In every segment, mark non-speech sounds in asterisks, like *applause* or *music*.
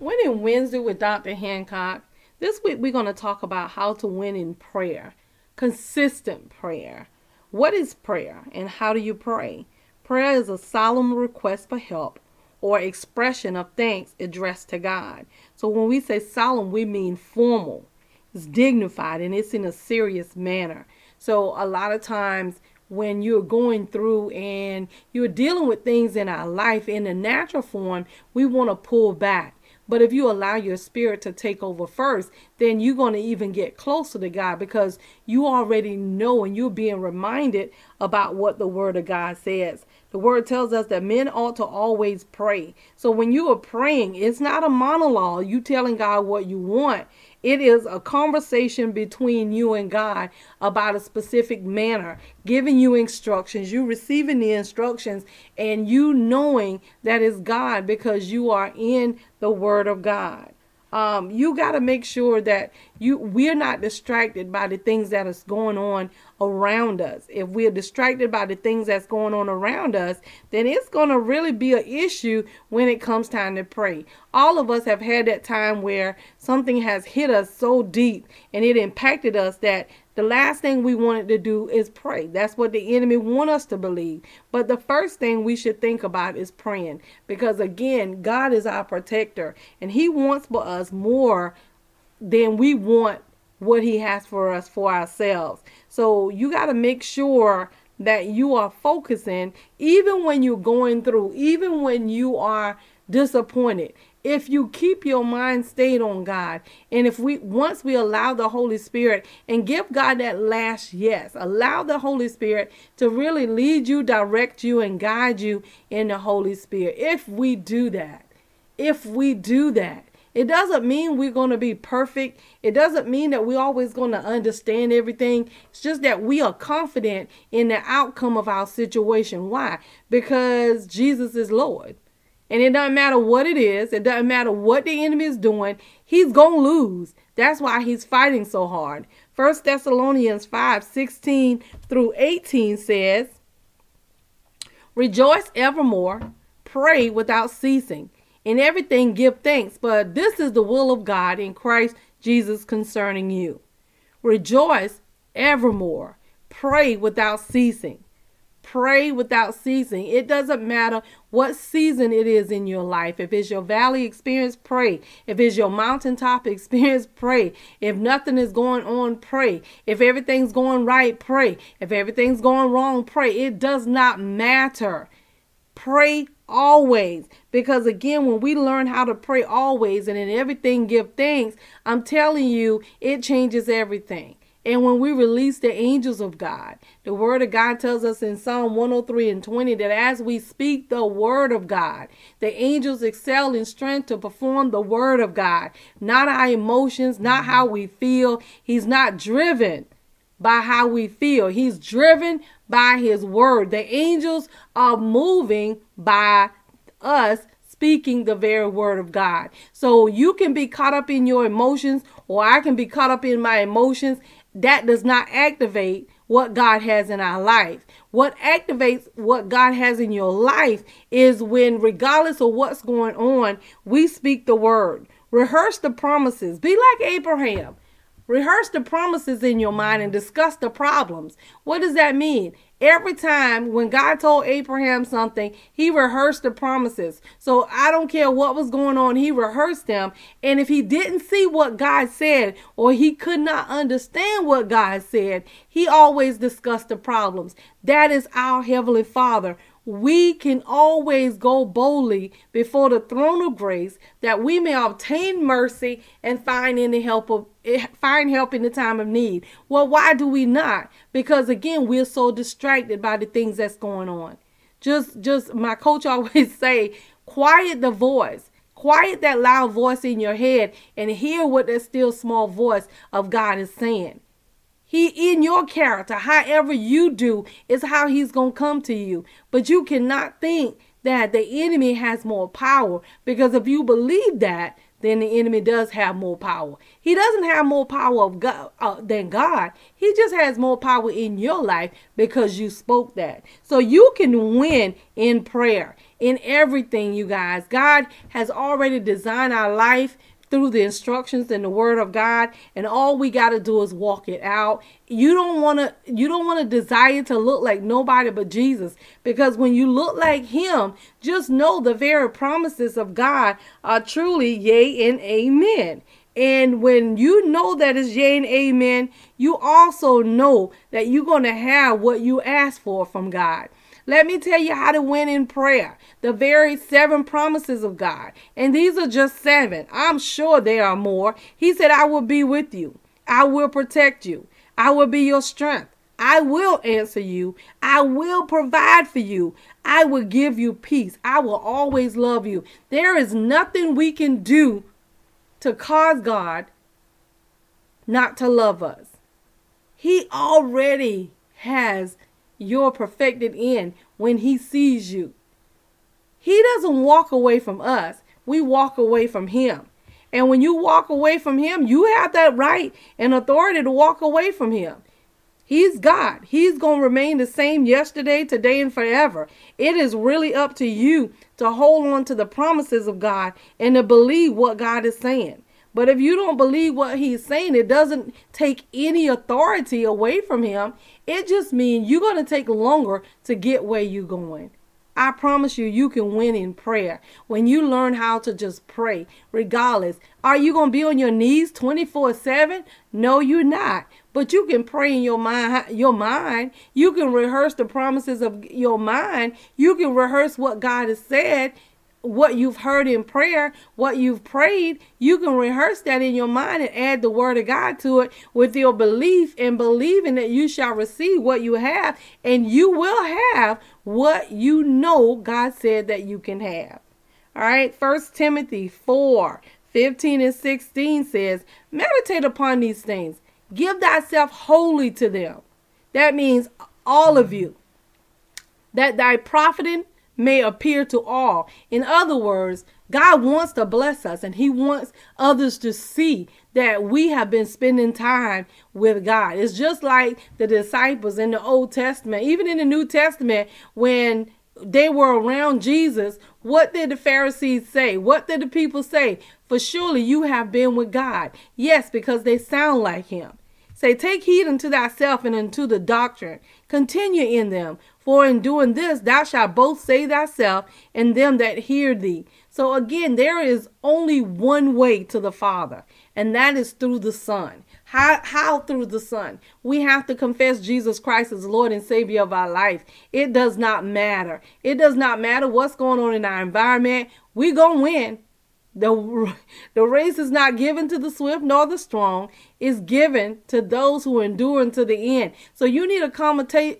Winning Wednesday with Dr. Hancock. This week we're going to talk about how to win in prayer, consistent prayer. What is prayer and how do you pray? Prayer is a solemn request for help or expression of thanks addressed to God. So when we say solemn, we mean formal, it's dignified, and it's in a serious manner. So a lot of times when you're going through and you're dealing with things in our life in the natural form, we want to pull back but if you allow your spirit to take over first, then you're going to even get closer to God because you already know and you're being reminded about what the Word of God says. The Word tells us that men ought to always pray. So when you are praying, it's not a monologue, you telling God what you want. It is a conversation between you and God about a specific manner, giving you instructions, you receiving the instructions, and you knowing that is God because you are in the Word of God. Um, you got to make sure that you we're not distracted by the things that is going on around us. If we're distracted by the things that's going on around us, then it's going to really be an issue when it comes time to pray. All of us have had that time where something has hit us so deep and it impacted us that the last thing we wanted to do is pray. That's what the enemy want us to believe. But the first thing we should think about is praying because again, God is our protector and he wants for us more than we want what he has for us for ourselves. So you got to make sure that you are focusing even when you're going through, even when you are disappointed if you keep your mind stayed on God, and if we once we allow the Holy Spirit and give God that last yes, allow the Holy Spirit to really lead you, direct you, and guide you in the Holy Spirit. If we do that, if we do that, it doesn't mean we're going to be perfect. It doesn't mean that we're always going to understand everything. It's just that we are confident in the outcome of our situation. Why? Because Jesus is Lord. And it doesn't matter what it is, it doesn't matter what the enemy is doing, he's going to lose. That's why he's fighting so hard. First Thessalonians 5 16 through 18 says, Rejoice evermore, pray without ceasing. In everything give thanks, but this is the will of God in Christ Jesus concerning you. Rejoice evermore, pray without ceasing. Pray without ceasing. It doesn't matter what season it is in your life. If it's your valley experience, pray. If it's your mountaintop experience, pray. If nothing is going on, pray. If everything's going right, pray. If everything's going wrong, pray. It does not matter. Pray always. Because again, when we learn how to pray always and in everything give thanks, I'm telling you, it changes everything. And when we release the angels of God, the word of God tells us in Psalm 103 and 20 that as we speak the word of God, the angels excel in strength to perform the word of God, not our emotions, not how we feel. He's not driven by how we feel, he's driven by his word. The angels are moving by us speaking the very word of God. So you can be caught up in your emotions, or I can be caught up in my emotions that does not activate what God has in our life. What activates what God has in your life is when, regardless of what's going on, we speak the word. Rehearse the promises. Be like Abraham. Rehearse the promises in your mind and discuss the problems. What does that mean? Every time when God told Abraham something, he rehearsed the promises. So I don't care what was going on, he rehearsed them. And if he didn't see what God said or he could not understand what God said, he always discussed the problems. That is our Heavenly Father we can always go boldly before the throne of grace that we may obtain mercy and find any help of eh, find help in the time of need. Well, why do we not? Because again, we're so distracted by the things that's going on. Just just my coach *laughs* always say, quiet the voice. Quiet that loud voice in your head and hear what that still small voice of God is saying. He in your character, however you do, is how he's going to come to you. But you cannot think that the enemy has more power because if you believe that, then the enemy does have more power. He doesn't have more power of God uh, than God. He just has more power in your life because you spoke that. So you can win in prayer, in everything, you guys. God has already designed our life through the instructions in the word of God and all we got to do is walk it out. You don't want to you don't want to desire to look like nobody but Jesus because when you look like him, just know the very promises of God are truly yea and amen. And when you know that is yea and amen, you also know that you're going to have what you ask for from God. Let me tell you how to win in prayer. The very seven promises of God. And these are just seven. I'm sure there are more. He said, I will be with you. I will protect you. I will be your strength. I will answer you. I will provide for you. I will give you peace. I will always love you. There is nothing we can do to cause God not to love us. He already has your perfected end when He sees you. He doesn't walk away from us, we walk away from Him. And when you walk away from Him, you have that right and authority to walk away from Him. He's God. He's going to remain the same yesterday, today, and forever. It is really up to you to hold on to the promises of God and to believe what God is saying. But if you don't believe what he's saying, it doesn't take any authority away from him. It just means you're going to take longer to get where you're going. I promise you, you can win in prayer when you learn how to just pray, regardless. Are you going to be on your knees 24 7? No, you're not. But you can pray in your mind, your mind. You can rehearse the promises of your mind. You can rehearse what God has said what you've heard in prayer, what you've prayed, you can rehearse that in your mind and add the word of God to it with your belief and believing that you shall receive what you have and you will have what you know God said that you can have. All right, First Timothy 4 15 and 16 says, Meditate upon these things, give thyself wholly to them. That means all of you. That thy profiting may appear to all. In other words, God wants to bless us and He wants others to see that we have been spending time with God. It's just like the disciples in the Old Testament, even in the New Testament, when they were around Jesus, what did the Pharisees say? What did the people say? For surely you have been with God. Yes, because they sound like Him. Say, take heed unto thyself and unto the doctrine. Continue in them, for in doing this, thou shalt both save thyself and them that hear thee. So again, there is only one way to the Father, and that is through the Son. How, how through the Son? We have to confess Jesus Christ as Lord and Savior of our life. It does not matter. It does not matter what's going on in our environment. We're going to win. The, *laughs* the race is not given to the swift nor the strong, it's given to those who endure unto the end. So you need a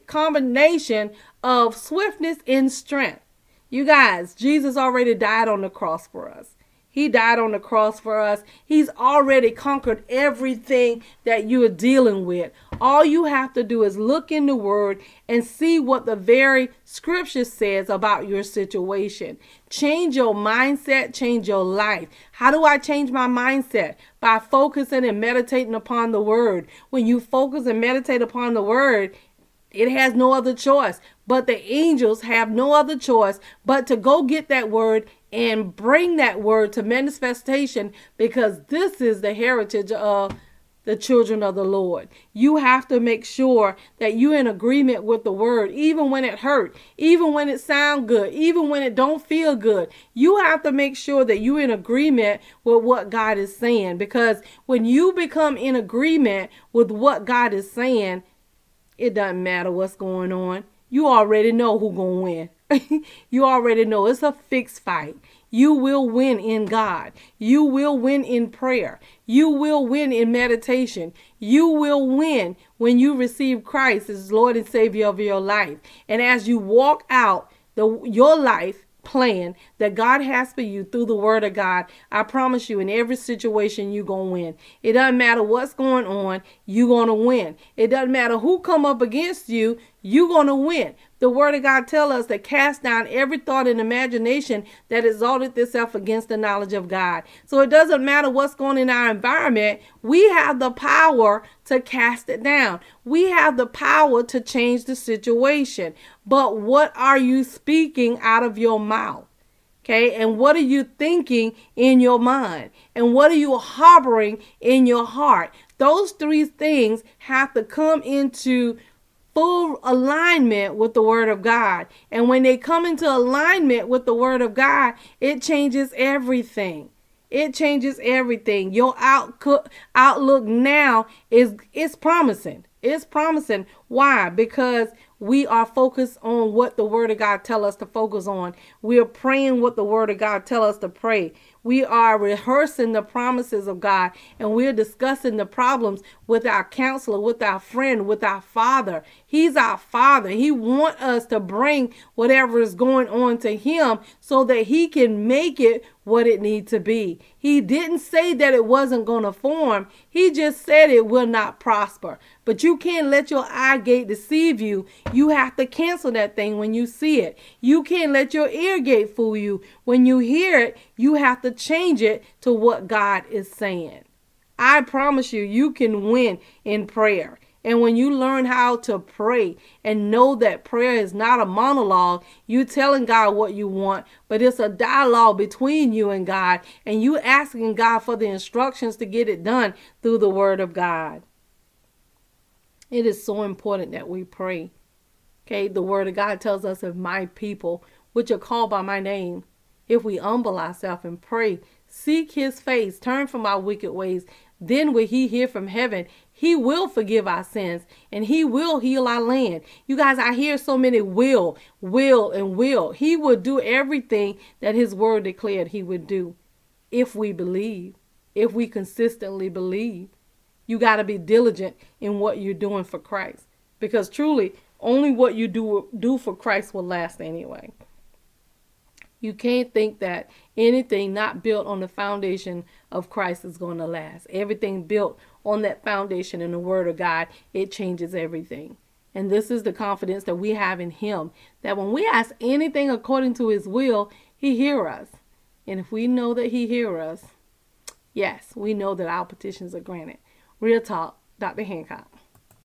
combination of swiftness and strength. You guys, Jesus already died on the cross for us. He died on the cross for us. He's already conquered everything that you're dealing with. All you have to do is look in the Word and see what the very Scripture says about your situation. Change your mindset, change your life. How do I change my mindset? By focusing and meditating upon the Word. When you focus and meditate upon the Word, it has no other choice. But the angels have no other choice but to go get that word and bring that word to manifestation because this is the heritage of the children of the Lord. You have to make sure that you're in agreement with the word, even when it hurt, even when it sound good, even when it don't feel good. You have to make sure that you're in agreement with what God is saying because when you become in agreement with what God is saying, it doesn't matter what's going on. You already know who gonna win. *laughs* you already know it's a fixed fight. You will win in God. You will win in prayer. You will win in meditation. You will win when you receive Christ as Lord and Savior of your life. And as you walk out the your life plan that God has for you through the word of God, I promise you, in every situation, you're going to win. It doesn't matter what's going on, you're going to win. It doesn't matter who come up against you, you're going to win. The word of God tell us to cast down every thought and imagination that exalted itself against the knowledge of God. So it doesn't matter what's going in our environment. We have the power to cast it down. We have the power to change the situation. But what are you speaking out of your mouth? Okay, and what are you thinking in your mind? And what are you harboring in your heart? Those three things have to come into full alignment with the word of God. And when they come into alignment with the word of God, it changes everything. It changes everything. Your outlook outlook now is it's promising. It's promising. Why? Because we are focused on what the word of God tell us to focus on. We are praying what the word of God tell us to pray. We are rehearsing the promises of God and we're discussing the problems with our counselor, with our friend, with our father. He's our father. He want us to bring whatever is going on to him so that he can make it what it needs to be. He didn't say that it wasn't going to form. He just said it will not prosper. But you can't let your eye gate deceive you. You have to cancel that thing when you see it. You can't let your ear gate fool you. When you hear it, you have to change it to what God is saying. I promise you, you can win in prayer. And when you learn how to pray and know that prayer is not a monologue, you telling God what you want, but it's a dialogue between you and God, and you asking God for the instructions to get it done through the Word of God. It is so important that we pray. Okay, the word of God tells us if my people, which are called by my name, if we humble ourselves and pray, seek his face, turn from our wicked ways, then will he hear from heaven. He will forgive our sins and he will heal our land. You guys, I hear so many will, will, and will. He will do everything that his word declared he would do if we believe, if we consistently believe. You got to be diligent in what you're doing for Christ because truly only what you do do for Christ will last anyway. You can't think that anything not built on the foundation of Christ is going to last. Everything built on that foundation in the Word of God, it changes everything. And this is the confidence that we have in Him that when we ask anything according to His will, He hear us. And if we know that He hear us, yes, we know that our petitions are granted. Real talk, Dr. Hancock.